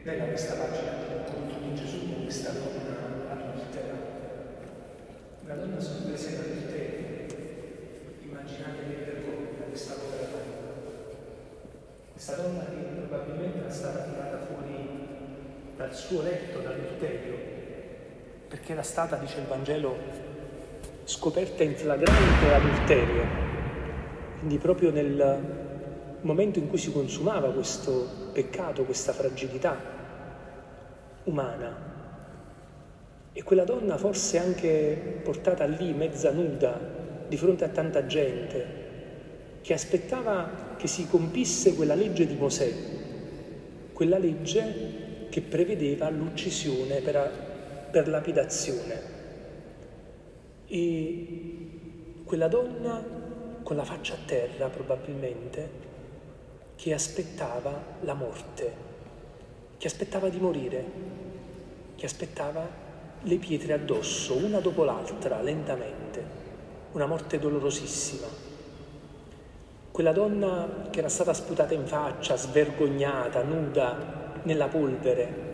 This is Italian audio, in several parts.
È bella questa pagina del racconto di Gesù con questa donna adultera. Una donna sorpresa da adulterio. Immaginate che vergogna questa povera donna. Questa donna che probabilmente era stata tirata fuori dal suo letto d'adulterio, perché era stata, dice il Vangelo, scoperta in flagrante adulterio. Quindi proprio nel momento in cui si consumava questo peccato, questa fragilità umana. E quella donna forse anche portata lì, mezza nuda, di fronte a tanta gente, che aspettava che si compisse quella legge di Mosè, quella legge che prevedeva l'uccisione per, per lapidazione. E quella donna con la faccia a terra probabilmente che aspettava la morte, che aspettava di morire, che aspettava le pietre addosso, una dopo l'altra, lentamente, una morte dolorosissima. Quella donna che era stata sputata in faccia, svergognata, nuda, nella polvere,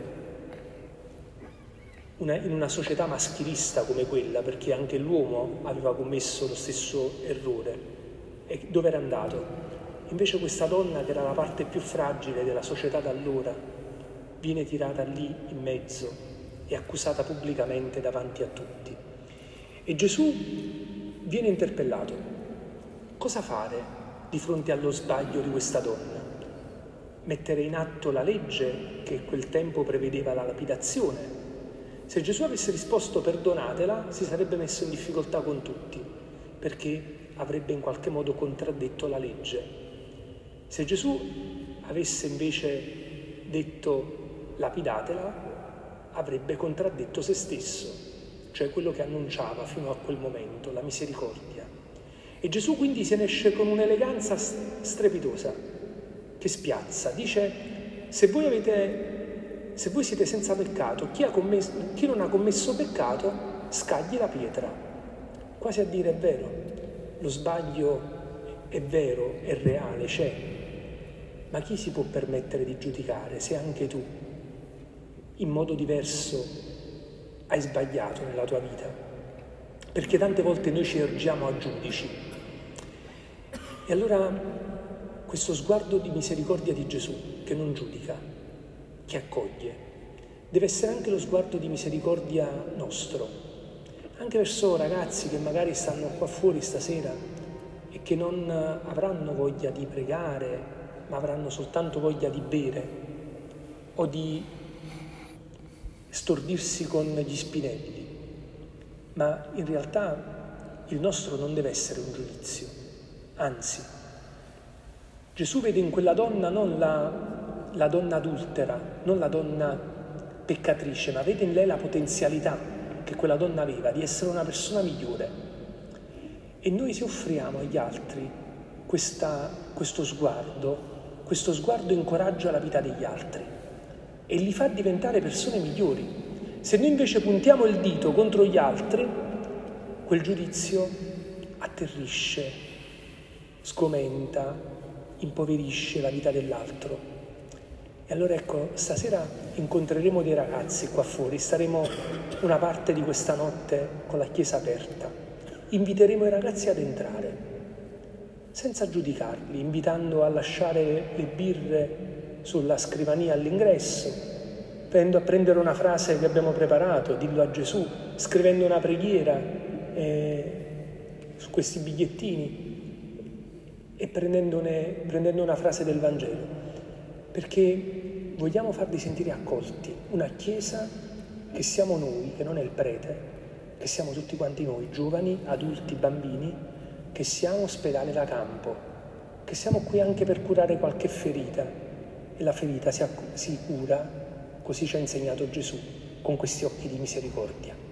una, in una società maschilista come quella, perché anche l'uomo aveva commesso lo stesso errore. E dove era andato? Invece questa donna, che era la parte più fragile della società d'allora, viene tirata lì in mezzo e accusata pubblicamente davanti a tutti. E Gesù viene interpellato. Cosa fare di fronte allo sbaglio di questa donna? Mettere in atto la legge che quel tempo prevedeva la lapidazione. Se Gesù avesse risposto perdonatela, si sarebbe messo in difficoltà con tutti, perché avrebbe in qualche modo contraddetto la legge se Gesù avesse invece detto lapidatela, avrebbe contraddetto se stesso, cioè quello che annunciava fino a quel momento, la misericordia. E Gesù quindi se ne esce con un'eleganza strepitosa che spiazza, dice se voi, avete, se voi siete senza peccato, chi, commesso, chi non ha commesso peccato scagli la pietra, quasi a dire è vero, lo sbaglio è vero, è reale, c'è, ma chi si può permettere di giudicare se anche tu, in modo diverso, hai sbagliato nella tua vita? Perché tante volte noi ci ergiamo a giudici. E allora questo sguardo di misericordia di Gesù, che non giudica, che accoglie, deve essere anche lo sguardo di misericordia nostro, anche verso ragazzi che magari stanno qua fuori stasera e che non avranno voglia di pregare, ma avranno soltanto voglia di bere o di stordirsi con gli spinelli. Ma in realtà il nostro non deve essere un giudizio, anzi, Gesù vede in quella donna non la, la donna adultera, non la donna peccatrice, ma vede in lei la potenzialità che quella donna aveva di essere una persona migliore. E noi se offriamo agli altri questa, questo sguardo, questo sguardo incoraggia la vita degli altri e li fa diventare persone migliori. Se noi invece puntiamo il dito contro gli altri, quel giudizio atterrisce, sgomenta, impoverisce la vita dell'altro. E allora ecco, stasera incontreremo dei ragazzi qua fuori, staremo una parte di questa notte con la chiesa aperta. Inviteremo i ragazzi ad entrare senza giudicarli, invitando a lasciare le birre sulla scrivania all'ingresso, venendo a prendere una frase che abbiamo preparato, dillo a Gesù, scrivendo una preghiera eh, su questi bigliettini e prendendo una frase del Vangelo, perché vogliamo farli sentire accolti, una Chiesa che siamo noi, che non è il prete, che siamo tutti quanti noi, giovani, adulti, bambini, che siamo ospedale da campo, che siamo qui anche per curare qualche ferita e la ferita si, si cura, così ci ha insegnato Gesù, con questi occhi di misericordia.